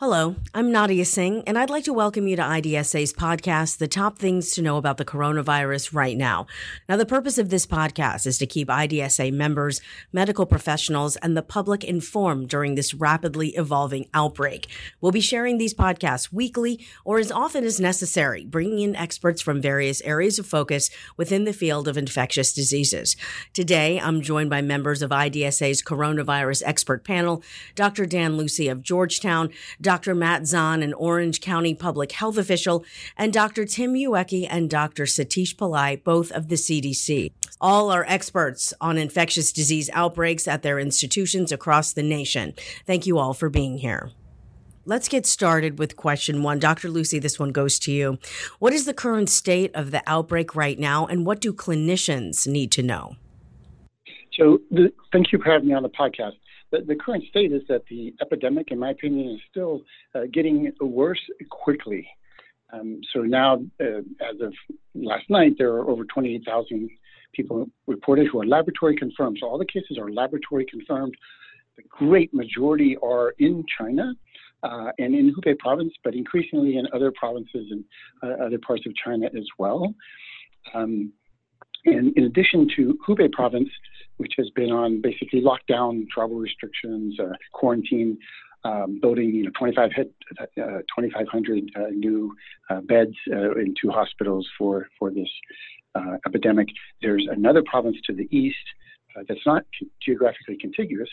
Hello, I'm Nadia Singh, and I'd like to welcome you to IDSA's podcast, The Top Things to Know About the Coronavirus Right Now. Now, the purpose of this podcast is to keep IDSA members, medical professionals, and the public informed during this rapidly evolving outbreak. We'll be sharing these podcasts weekly or as often as necessary, bringing in experts from various areas of focus within the field of infectious diseases. Today, I'm joined by members of IDSA's coronavirus expert panel, Dr. Dan Lucey of Georgetown. Matt Zahn, an Orange County public health official, and Dr. Tim Uyeki and Dr. Satish Pillai, both of the CDC. All are experts on infectious disease outbreaks at their institutions across the nation. Thank you all for being here. Let's get started with question one. Dr. Lucey, this one goes to you. What is the current state of the outbreak right now, and what do clinicians need to know? So, the, thank you for having me on the podcast the, the current state is that the epidemic, in my opinion, is still uh, getting worse quickly. Um, so now, uh, as of last night, there are over 28,000 people reported who are laboratory confirmed. So all the cases are laboratory confirmed. The great majority are in China uh, and in Hubei province, but increasingly in other provinces and uh, other parts of China as well. Um, and in addition to Hubei province, which has been on basically lockdown, travel restrictions, uh, quarantine, um, building you know 25 head, uh, 2,500 uh, new uh, beds uh, in two hospitals for for this uh, epidemic. There's another province to the east that's not geographically contiguous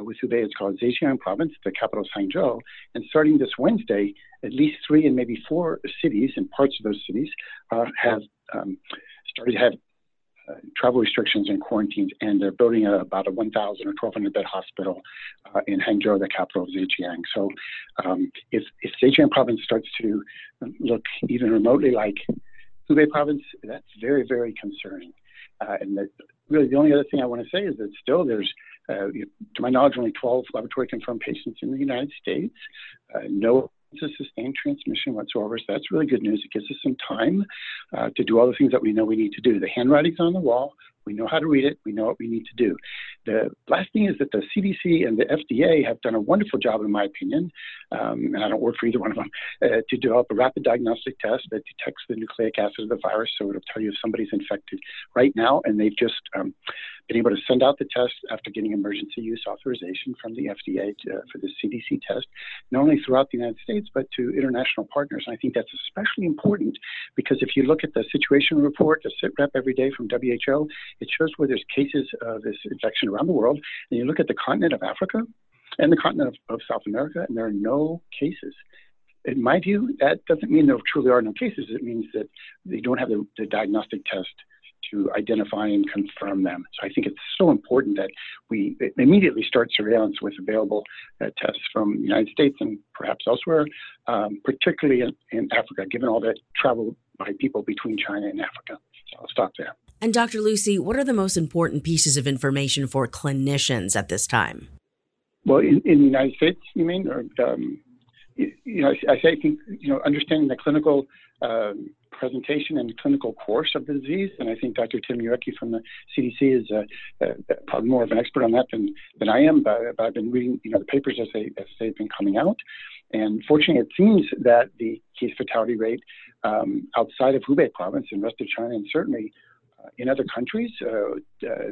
with Hubei. It's called Zhejiang Province, the capital is Hangzhou. And starting this Wednesday, at least three and maybe four cities and parts of those cities have um, started to have travel restrictions and quarantines, and they're building a, about a 1,000 or 1,200 bed hospital uh, in Hangzhou, the capital of Zhejiang. So, um, if, if Zhejiang province starts to look even remotely like Hubei province, that's very, very concerning. Uh, and really, the only other thing I want to say is that still there's, uh, to my knowledge, only 12 laboratory confirmed patients in the United States. Uh, no a sustained transmission whatsoever. So that's really good news. It gives us some time uh, to do all the things that we know we need to do. The handwriting's on the wall. We know how to read it. We know what we need to do. The last thing is that the CDC and the FDA have done a wonderful job, in my opinion, um, and I don't work for either one of them, uh, to develop a rapid diagnostic test that detects the nucleic acid of the virus. So it'll tell you if somebody's infected right now. And they've just um, been able to send out the test after getting emergency use authorization from the FDA to, uh, for the CDC test, not only throughout the United States, but to international partners. And I think that's especially important because if you look at the situation report, the sit rep every day from WHO, it shows where there's cases of this infection around the world. And you look at the continent of Africa and the continent of, of South America, and there are no cases in my view, that doesn't mean there truly are no cases. It means that they don't have the, the diagnostic test to identify and confirm them. So I think it's so important that we immediately start surveillance with available uh, tests from the United States and perhaps elsewhere, um, particularly in, in Africa, given all the travel by people between China and Africa. So I'll stop there. And Dr. Lucey, what are the most important pieces of information for clinicians at this time? Well, in, in the United States, you mean, or um, you know, I, I think you know, understanding the clinical um, presentation and clinical course of the disease. And I think Dr. Tim Uyeki from the CDC is uh, uh, probably more of an expert on that than, than I am, but, but, I've been reading you know, the papers as, they, as they've been coming out. And fortunately, it seems that the case fatality rate um, outside of Hubei province and rest of China, and certainly in other countries, uh, uh,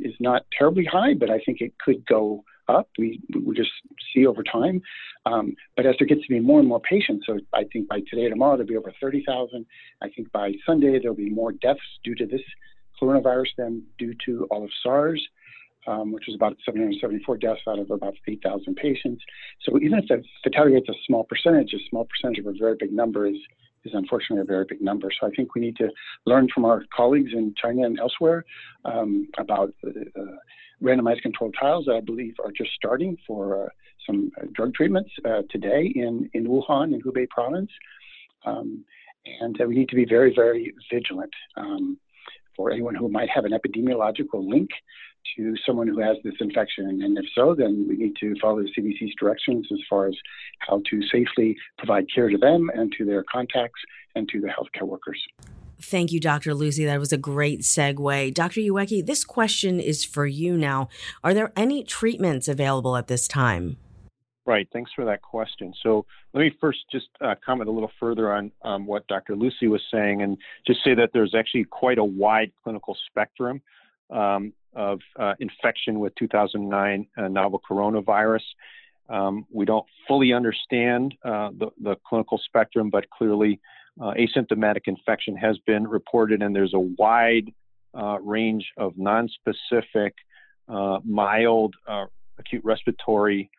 is not terribly high, but I think it could go up. We we just see over time. Um, but as there gets to be more and more patients, so I think by today tomorrow there'll be over 30,000. I think by Sunday there'll be more deaths due to this coronavirus than due to all of SARS. Um, which was about 774 deaths out of about 8,000 patients. So even if the fatality rate's a small percentage, a small percentage of a very big number is is unfortunately a very big number. So I think we need to learn from our colleagues in China and elsewhere um, about uh, randomized controlled trials that I believe are just starting for uh, some uh, drug treatments uh, today in, in Wuhan in Hubei province. Um, and we need to be very, very vigilant um, for anyone who might have an epidemiological link to someone who has this infection. And if so, then we need to follow the CDC's directions as far as how to safely provide care to them and to their contacts and to the healthcare workers. Thank you, Dr. Lucey. That was a great segue. Dr. Uyeki, this question is for you now. Are there any treatments available at this time? Right. Thanks for that question. So let me first just uh, comment a little further on um, what Dr. Lucey was saying and just say that there's actually quite a wide clinical spectrum um, of uh, infection with 2009 uh, novel coronavirus. Um, we don't fully understand uh, the, the, clinical spectrum, but clearly uh, asymptomatic infection has been reported, and there's a wide uh, range of nonspecific, mild acute respiratory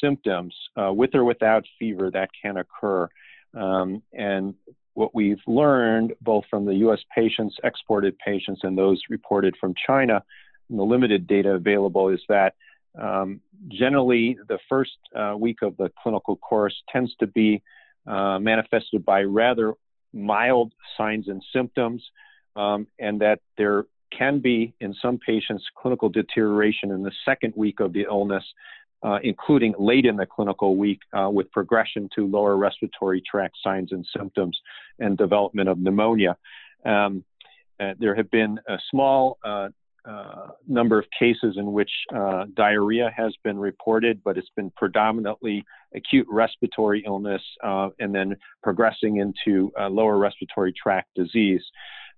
symptoms uh, with or without fever that can occur. Um, and what we've learned, both from the US patients, exported patients, and those reported from China, the limited data available, is that um, generally the first uh, week of the clinical course tends to be uh, manifested by rather mild signs and symptoms, um, and that there can be, in some patients, clinical deterioration in the second week of the illness uh, including late in the clinical week uh, with progression to lower respiratory tract signs and symptoms and development of pneumonia. Um, uh, there have been a small uh, uh, number of cases in which uh, diarrhea has been reported, but it's been predominantly acute respiratory illness and then progressing into lower respiratory tract disease.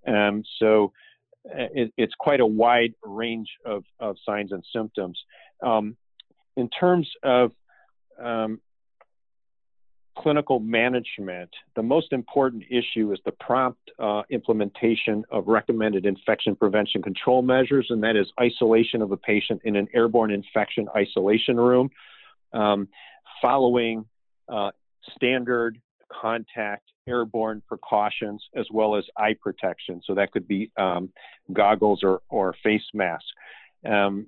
Um, so it, it's quite a wide range of, of signs and symptoms. Um, in terms of um, clinical management, the most important issue is the prompt uh, implementation of recommended infection prevention control measures, and that is isolation of a patient in an airborne infection isolation room, um, following uh, standard contact airborne precautions as well as eye protection. So that could be um, goggles or, or face mask. Um,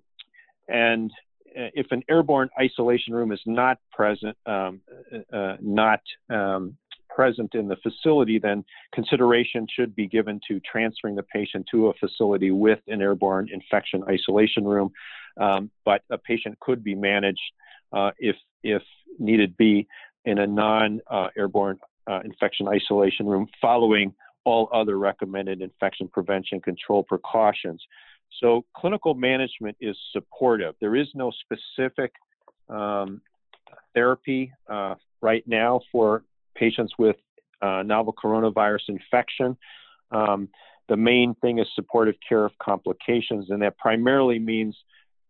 and if an airborne isolation room is not present, um, uh, uh, not um, present in the facility, then consideration should be given to transferring the patient to a facility with an airborne infection isolation room. Um, but a patient could be managed uh, if if needed be in a non-airborne uh, infection isolation room following all other recommended infection prevention control precautions. So clinical management is supportive. There is no specific um, therapy uh, right now for patients with uh, novel coronavirus infection. Um, the main thing is supportive care of complications, and that primarily means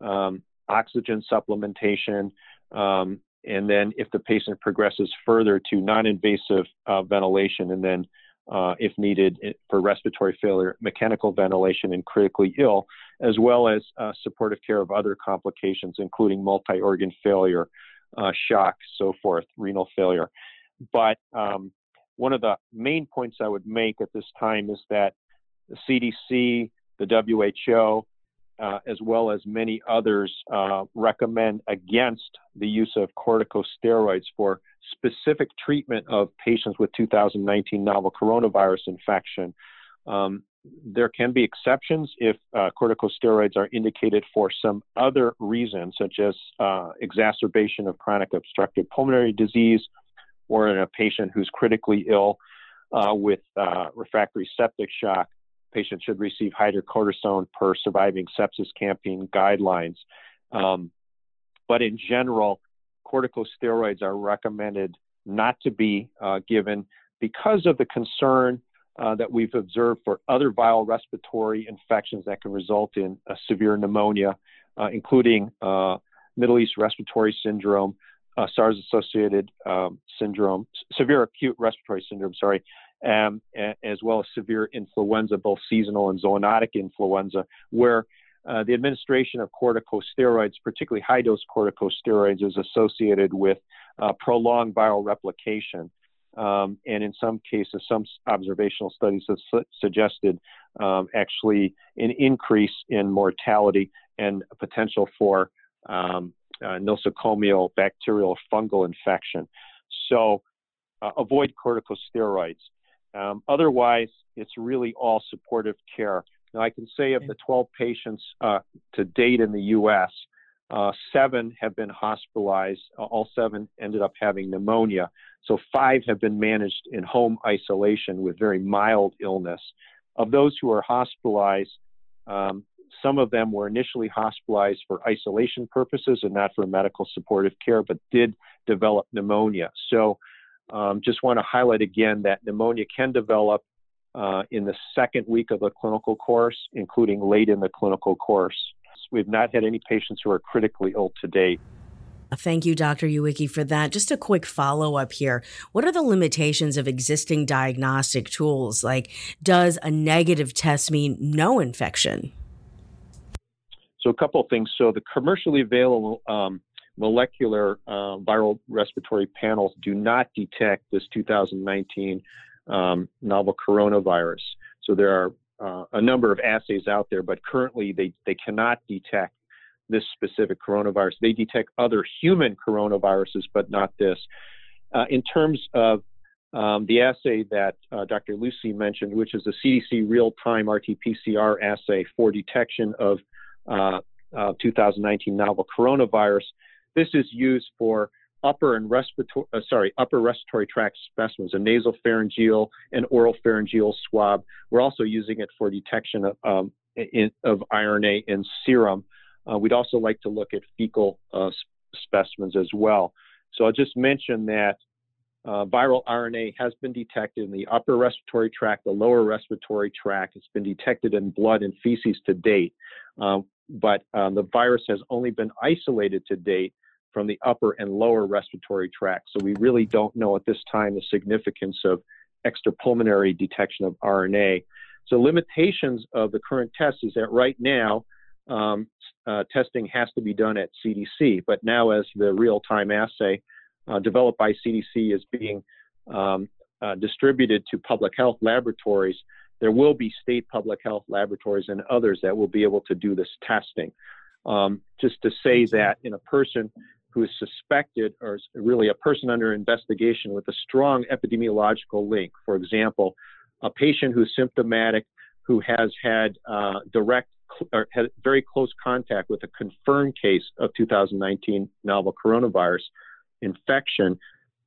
um, oxygen supplementation. Um, and then, if the patient progresses further to non invasive uh, ventilation, and then uh, if needed for respiratory failure, mechanical ventilation in critically ill, as well as uh, supportive care of other complications, including multi organ failure, uh, shock, so forth, renal failure. But um, one of the main points I would make at this time is that the CDC, the WHO, uh, as well as many others, uh, recommend against the use of corticosteroids for specific treatment of patients with 2019 novel coronavirus infection. Um, there can be exceptions if uh, corticosteroids are indicated for some other reason, such as uh, exacerbation of chronic obstructive pulmonary disease, or in a patient who's critically ill uh, with refractory septic shock. Patient should receive hydrocortisone per surviving sepsis campaign guidelines. Um, but in general, corticosteroids are recommended not to be uh, given because of the concern uh, that we've observed for other viral respiratory infections that can result in severe pneumonia, uh, including uh, Middle East respiratory syndrome, uh, SARS-associated um, syndrome, severe acute respiratory syndrome, sorry, um, as well as severe influenza, both seasonal and zoonotic influenza, where uh, the administration of corticosteroids, particularly high dose corticosteroids, is associated with uh, prolonged viral replication. Um, and in some cases, some observational studies have su- suggested um, actually an increase in mortality and potential for um, uh, nosocomial bacterial fungal infection. So uh, avoid corticosteroids. Um, otherwise, it's really all supportive care. Now, I can say of the 12 patients uh, to date in the U.S., uh, seven have been hospitalized. All seven ended up having pneumonia. So five have been managed in home isolation with very mild illness. Of those who are hospitalized, um, some of them were initially hospitalized for isolation purposes and not for medical supportive care, but did develop pneumonia. So, um, just want to highlight again that pneumonia can develop uh, in the second week of the clinical course, including late in the clinical course. We've not had any patients who are critically ill to date. Thank you, Dr. Uyeki, for that. Just a quick follow up here. What are the limitations of existing diagnostic tools? Like, does a negative test mean no infection? So, a couple of things. So, the commercially available um, molecular uh, viral respiratory panels do not detect this 2019 um, novel coronavirus. So, there are uh, a number of assays out there, but currently they, they cannot detect this specific coronavirus. They detect other human coronaviruses, but not this. Uh, in terms of um, the assay that uh, Dr. Lucey mentioned, which is the CDC real-time RT-PCR assay for detection of uh, 2019 novel coronavirus, this is used for upper and respiratory, uh, sorry, upper respiratory tract specimens, a nasal pharyngeal and oral pharyngeal swab. We're also using it for detection of, um, in, of RNA in serum. Uh, we'd also like to look at fecal uh, specimens as well. So I'll just mention that uh, viral RNA has been detected in the upper respiratory tract, the lower respiratory tract. It's been detected in blood and feces to date, um, but um, the virus has only been isolated to date from the upper and lower respiratory tract. So we really don't know at this time the significance of extrapulmonary detection of RNA. So limitations of the current test is that right now um, uh, testing has to be done at CDC. But now, as the real time assay uh, developed by CDC is being um, uh, distributed to public health laboratories, there will be state public health laboratories and others that will be able to do this testing. Um, just to say that in a person who is suspected or is really a person under investigation with a strong epidemiological link, for example, a patient who's symptomatic who has had uh, direct or had very close contact with a confirmed case of 2019 novel coronavirus infection,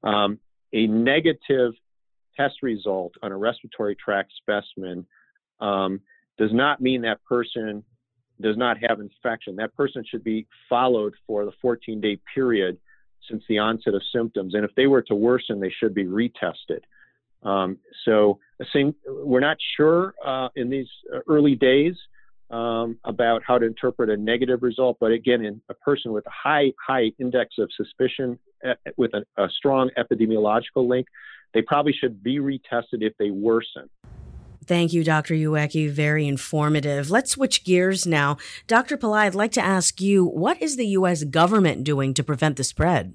um, a negative test result on a respiratory tract specimen um, does not mean that person does not have infection. That person should be followed for the 14 day period since the onset of symptoms. And if they were to worsen, they should be retested. Um, so, we're not sure uh, in these early days um, about how to interpret a negative result. But again, in a person with a high, high index of suspicion with a, a strong epidemiological link, they probably should be retested if they worsen. Thank you, Dr. Uyeki. Very informative. Let's switch gears now. Dr. Pillai, I'd like to ask you what is the U.S. government doing to prevent the spread?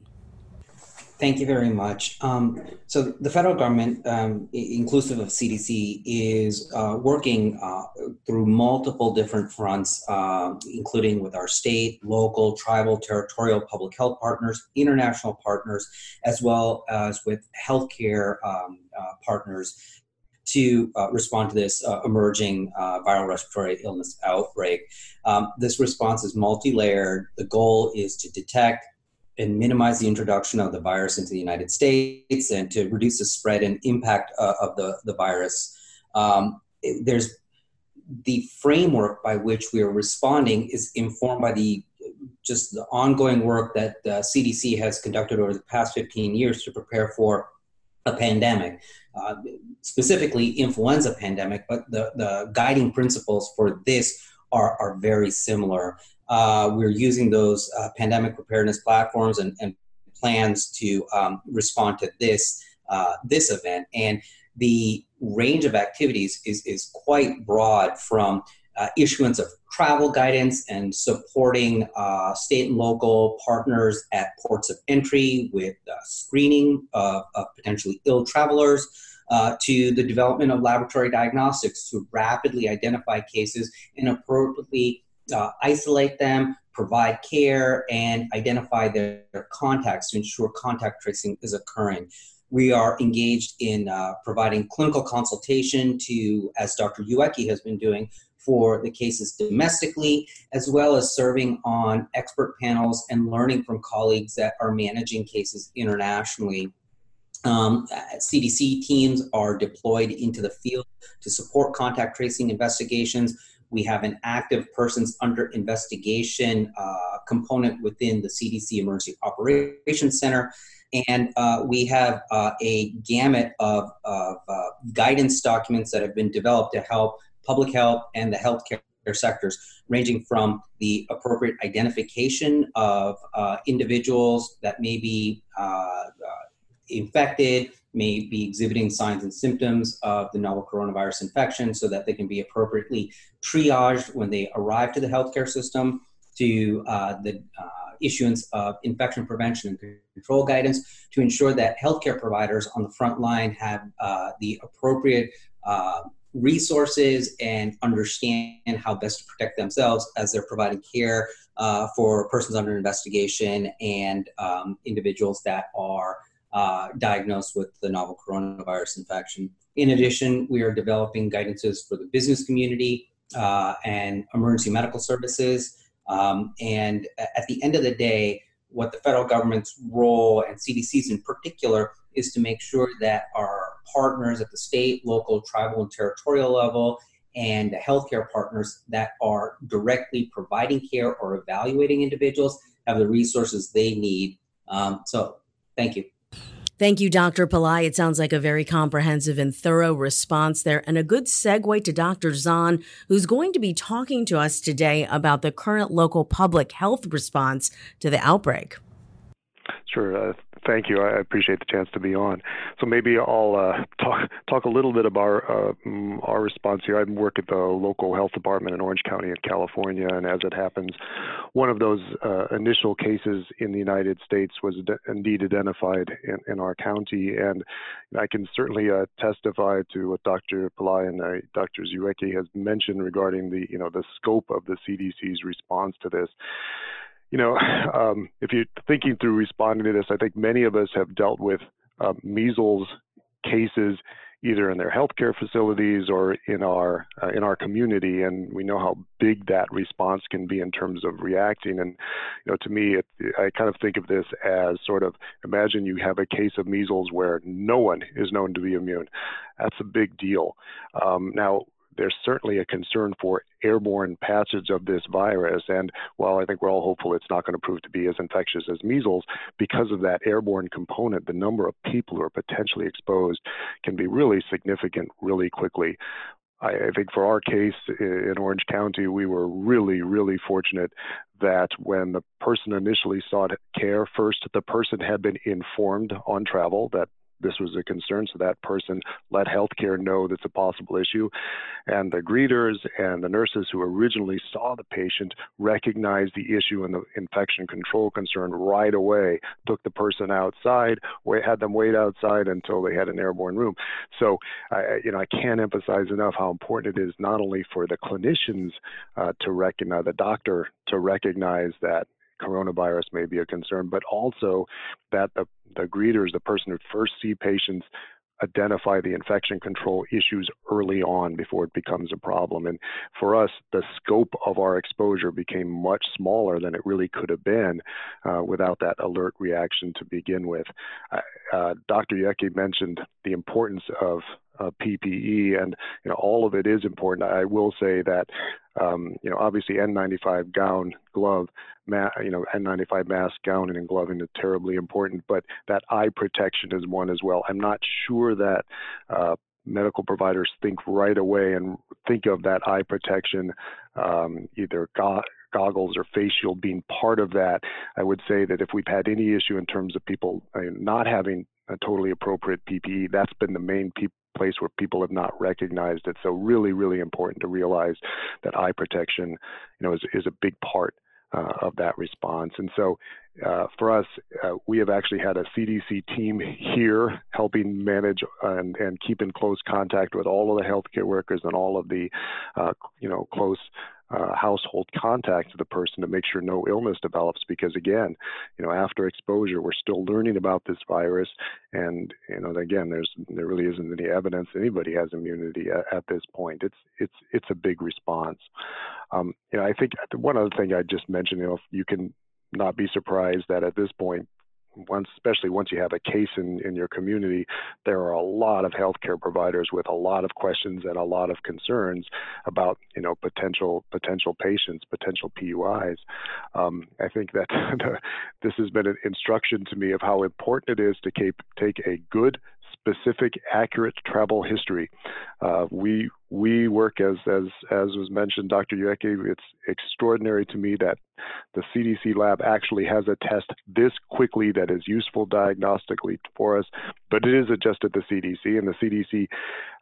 Thank you very much. Um, so the federal government, um, inclusive of CDC, is uh, working uh, through multiple different fronts, uh, including with our state, local, tribal, territorial public health partners, international partners, as well as with healthcare um, uh, partners to uh, respond to this uh, emerging uh, viral respiratory illness outbreak. Um, this response is multi layered. The goal is to detect, and minimize the introduction of the virus into the United States and to reduce the spread and impact uh, of the, the virus. Um, it, there's the framework by which we are responding is informed by the just the ongoing work that the CDC has conducted over the past 15 years to prepare for a pandemic, uh, specifically influenza pandemic, but the, the guiding principles for this are, are very similar uh, we're using those uh, pandemic preparedness platforms and, and plans to um, respond to this uh, this event. And the range of activities is, is quite broad from uh, issuance of travel guidance and supporting uh, state and local partners at ports of entry with uh, screening of, of, potentially ill travelers. Uh, to the development of laboratory diagnostics to rapidly identify cases and appropriately uh, isolate them, provide care, and identify their, their, contacts to ensure contact tracing is occurring. We are engaged in uh, providing clinical consultation to, as Dr. Uyeki has been doing, for the cases domestically, as well as serving on expert panels and learning from colleagues that are managing cases internationally. Um, CDC teams are deployed into the field to support contact tracing investigations We have an active persons under investigation uh, component within the CDC Emergency Operations Center. And uh, we have uh, a gamut of, of uh, guidance documents that have been developed to help public health and the healthcare sectors, ranging from the appropriate identification of uh, individuals that may be uh, infected, may be exhibiting signs and symptoms of the novel coronavirus infection so that they can be appropriately triaged when they arrive to the healthcare system to uh, the uh, issuance of infection prevention and control guidance to ensure that healthcare providers on the front line have uh, the appropriate uh, resources and understand how best to protect themselves as they're providing care uh, for persons under investigation and um, individuals that are uh, diagnosed with the novel coronavirus infection. In addition, we are developing guidances for the business community uh, and emergency medical services. Um, and at the end of the day, what the federal government's role and CDC's in particular is to make sure that our partners at the state, local, tribal, and territorial level and healthcare partners that are directly providing care or evaluating individuals have the resources they need. Um, so, thank you. Thank you, Dr. Pillai. It sounds like a very comprehensive and thorough response there, and a good segue to Dr. Zahn, who's going to be talking to us today about the current local public health response to the outbreak. Sure. Uh, thank you. I appreciate the chance to be on. So maybe I'll uh, talk talk a little bit about uh, mm, our response here. I work at the local health department in Orange County in California, and as it happens, one of those uh, initial cases in the United States was indeed identified in, in, our county, and I can certainly uh, testify to what Dr. Pillai and uh, Dr. Uyeki has mentioned regarding the you know the scope of the CDC's response to this you know, um, if you're thinking through responding to this, I think many of us have dealt with uh, measles cases either in their healthcare facilities or in our uh, in our community, and we know how big that response can be in terms of reacting. And you know, to me, it, I kind of think of this as sort of imagine you have a case of measles where no one is known to be immune. That's a big deal. Um, now, there's certainly a concern for airborne passage of this virus. And while I think we're all hopeful it's not going to prove to be as infectious as measles, because of that airborne component, the number of people who are potentially exposed can be really significant really quickly. I, think for our case in Orange County, we were really, really fortunate that when the person initially sought care, first the person had been informed on travel that this was a concern. So that person let healthcare know that's a possible issue. And the greeters and the nurses who originally saw the patient recognized the issue and the infection control concern right away, took the person outside, had them wait outside until they had an airborne room. So, I, you know, I can't emphasize enough how important it is not only for the clinicians uh, to recognize, the doctor to recognize that coronavirus may be a concern, but also that the, the greeters, the person who first see patients, identify the infection control issues early on before it becomes a problem. And for us, the scope of our exposure became much smaller than it really could have been uh, without that alert reaction to begin with. Uh, Dr. Uyeki mentioned the importance of uh, PPE, and you know all of it is important. I will say that um, you know obviously N95 gown, glove, ma- you know N95 mask, gown, and gloving is terribly important, but that eye protection is one as well. I'm not sure that uh, medical providers think right away and think of that eye protection, um, either go- goggles or face shield being part of that. I would say that if we've had any issue in terms of people uh, not having a totally appropriate PPE, that's been the main pe- place where people have not recognized it. So really, really important to realize that eye protection, you know, is, is a big part uh, of that response. And so uh, for us, uh, we have actually had a CDC team here helping manage and, and keep in close contact with all of the healthcare workers and all of the, uh, you know, close uh, household contact to the person to make sure no illness develops because again you know after exposure we're still learning about this virus. And you know again there's there really isn't any evidence anybody has immunity at, at this point. It's it's it's a big response. Um, you know i think one other thing i just mentioned you know you can not be surprised that at this point once, especially once you have a case in, in your community, there are a lot of healthcare providers with a lot of questions and a lot of concerns about, you know, potential potential patients, potential PUIs. Um, I think that this has been an instruction to me of how important it is to keep, take a good specific, accurate travel history. Uh, we we work as as as was mentioned, Dr. Uyeki. It's extraordinary to me that the CDC lab actually has a test this quickly that is useful diagnostically for us. But it is adjusted the CDC, and the CDC,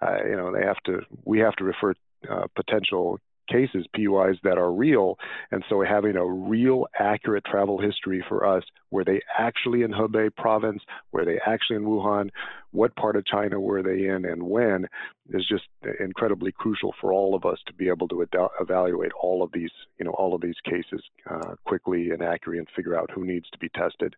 uh, you know, they have to we have to refer uh, potential cases, PUIs that are real. And so having a real accurate travel history for us, were they actually in Hebei province, were they actually in Wuhan, what part of China were they in, and when, is just incredibly crucial for all of us to be able to ad- evaluate all of these, you know, all of these cases uh, quickly and accurately, and figure out who needs to be tested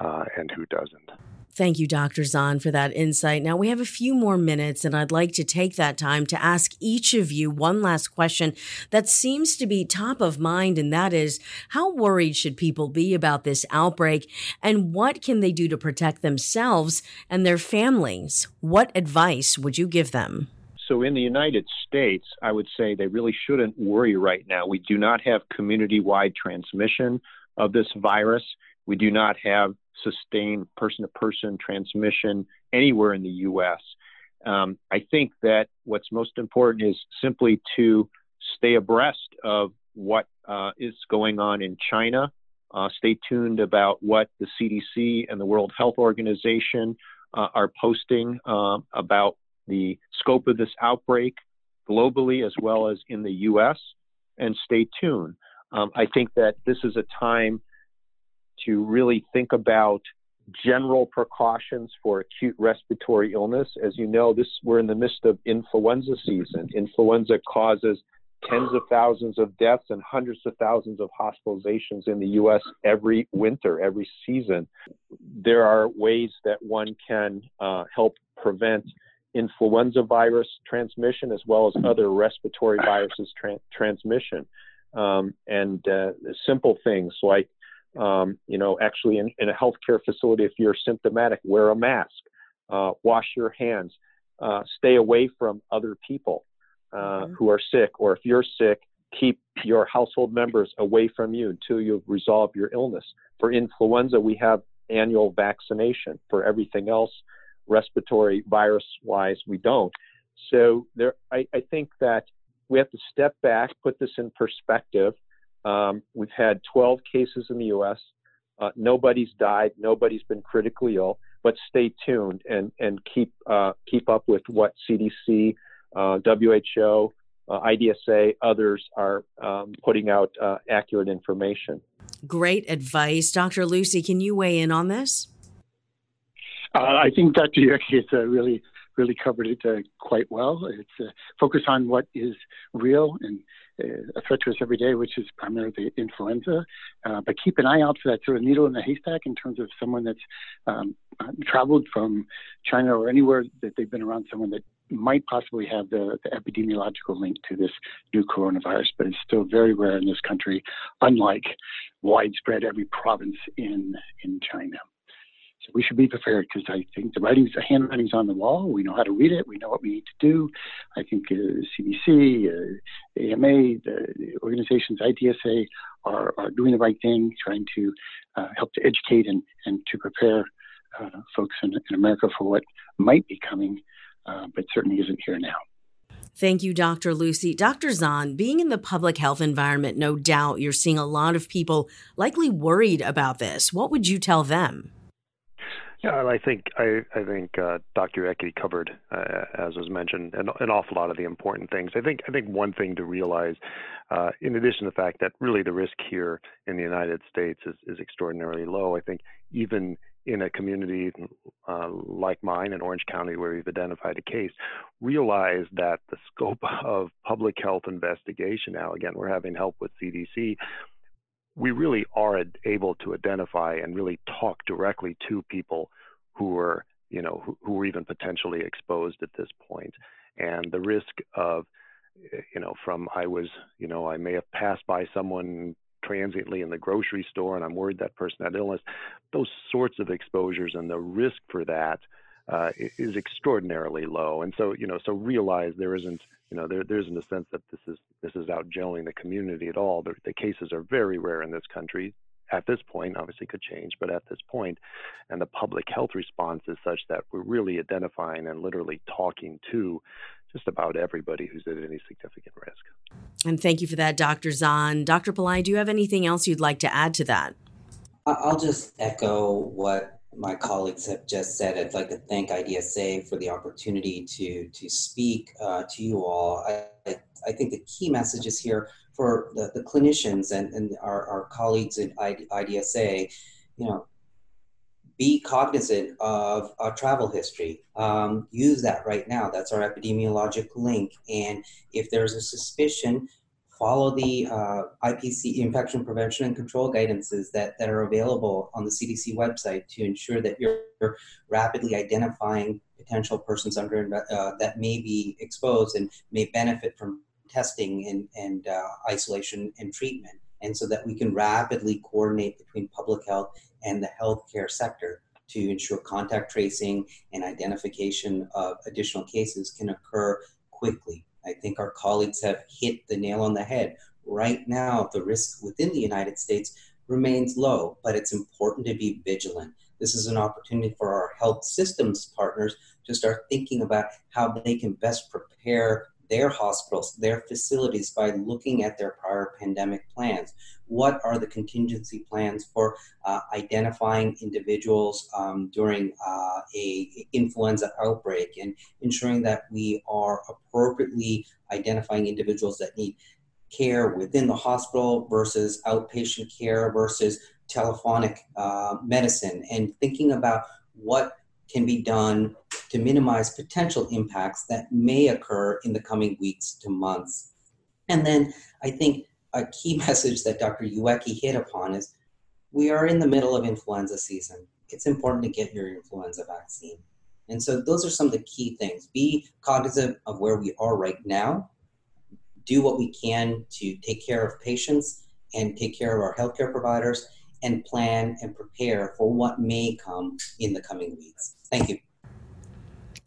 uh, and who doesn't. Thank you, Dr. Zahn, for that insight. Now, we have a few more minutes, and I'd like to take that time to ask each of you one last question that seems to be top of mind, and that is how worried should people be about this outbreak, and what can they do to protect themselves and their families? What advice would you give them? So, in the United States, I would say they really shouldn't worry right now. We do not have community wide transmission of this virus. We do not have sustained person to person transmission anywhere in the US. Um, I think that what's most important is simply to stay abreast of what uh, is going on in China. Uh, stay tuned about what the CDC and the World Health Organization uh, are posting uh, about the scope of this outbreak globally as well as in the US, and stay tuned. Um, I think that this is a time to really think about general precautions for acute respiratory illness. As you know, this we're in the midst of influenza season. Influenza causes tens of thousands of deaths and hundreds of thousands of hospitalizations in the US every winter, every season. There are ways that one can uh, help prevent influenza virus transmission as well as other respiratory viruses tra- transmission. Um, and uh, simple things like um, you know, actually in, in, a healthcare facility, if you're symptomatic, wear a mask, uh, wash your hands, uh, stay away from other people uh, mm-hmm. who are sick, or if you're sick, keep your household members away from you until you've resolved your illness. For influenza, we have annual vaccination. For everything else, respiratory virus wise, we don't. So there, I, I think that we have to step back, put this in perspective, um, we've had 12 cases in the U.S. Uh, nobody's died. Nobody's been critically ill. But stay tuned and and keep uh, keep up with what CDC, uh, WHO, uh, IDSA, others are um, putting out uh, accurate information. Great advice, Dr. Lucey. Can you weigh in on this? Uh, I think Dr. Uyeki has really really covered it quite well. It's focus on what is real and a threat to us every day, which is primarily influenza. Uh, but keep an eye out for that sort of needle in the haystack in terms of someone that's um, traveled from China or anywhere that they've been around someone that might possibly have the, the, epidemiological link to this new coronavirus, but it's still very rare in this country, unlike widespread every province in in China. We should be prepared because I think the writing's, the handwriting's on the wall. We know how to read it. We know what we need to do. I think uh, CDC, uh, AMA, the organizations, IDSA are, are doing the right thing, trying to uh, help to educate and, and to prepare uh, folks in, in, America for what might be coming, uh, but certainly isn't here now. Thank you, Dr. Lucey. Dr. Zahn, being in the public health environment, no doubt you're seeing a lot of people likely worried about this. What would you tell them? Yeah, I think uh, Dr. Uyeki covered, uh, as was mentioned, an, awful lot of the important things. I think one thing to realize, uh, in addition to the fact that really the risk here in the United States is, extraordinarily low. I think even in a community like mine in Orange County, where we've identified a case, realize that the scope of public health investigation now, again, we're having help with CDC, we really are able to identify and really talk directly to people who are, you know, who, who are even potentially exposed at this point. And the risk of, you know, from I was, you know, I may have passed by someone transiently in the grocery store and I'm worried that person had illness, those sorts of exposures and the risk for that uh, is extraordinarily low. And so, you know, so realize there isn't, you know, there, there isn't a sense that this is this is out gelling the community at all. The, the cases are very rare in this country at this point, obviously could change, but at this point, and the public health response is such that we're really identifying and literally talking to just about everybody who's at any significant risk. And thank you for that, Dr. Zahn. Dr. Pillai, do you have anything else you'd like to add to that? I'll just echo what my colleagues have just said. I'd like to thank IDSA for the opportunity to to speak uh, to you all. I, I, I, think the key messages here for the, the clinicians and, and our, our colleagues in IDSA, you know, be cognizant of our travel history. Um, use that right now. That's our epidemiologic link. And if there's a suspicion, follow the uh, IPC infection prevention and control guidances that, that are available on the CDC website to ensure that you're rapidly identifying potential persons under uh, that may be exposed and may benefit from testing and, and uh, isolation and treatment. And so that we can rapidly coordinate between public health and the healthcare sector to ensure contact tracing and identification of additional cases can occur quickly. I think our colleagues have hit the nail on the head. Right now, the risk within the United States remains low, but it's important to be vigilant. This is an opportunity for our health systems partners to start thinking about how they can best prepare their hospitals, their facilities by looking at their prior pandemic plans. What are the contingency plans for uh, identifying individuals um, during uh, a influenza outbreak and ensuring that we are appropriately identifying individuals that need care within the hospital versus outpatient care versus telephonic uh, medicine and thinking about what can be done to minimize potential impacts that may occur in the coming weeks to months. And then I think a key message that Dr. Uyeki hit upon is we are in the middle of influenza season. It's important to get your influenza vaccine. And so those are some of the key things. Be cognizant of where we are right now. Do what we can to take care of patients and take care of our healthcare providers and plan and prepare for what may come in the coming weeks. Thank you.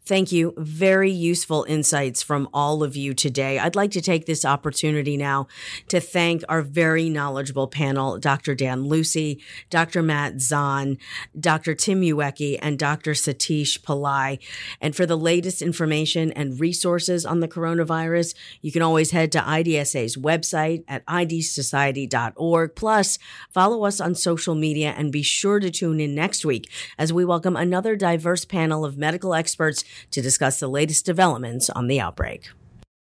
Thank you. Very useful insights from all of you today. I'd like to take this opportunity now to thank our very knowledgeable panel, Dr. Dan Lucey, Dr. Matt Zahn, Dr. Tim Uyeki, and Dr. Satish Pillai. And for the latest information and resources on the coronavirus, you can always head to IDSA's website at idsociety.org. Plus, follow us on social media and be sure to tune in next week as we welcome another diverse panel of medical experts to discuss the latest developments on the outbreak.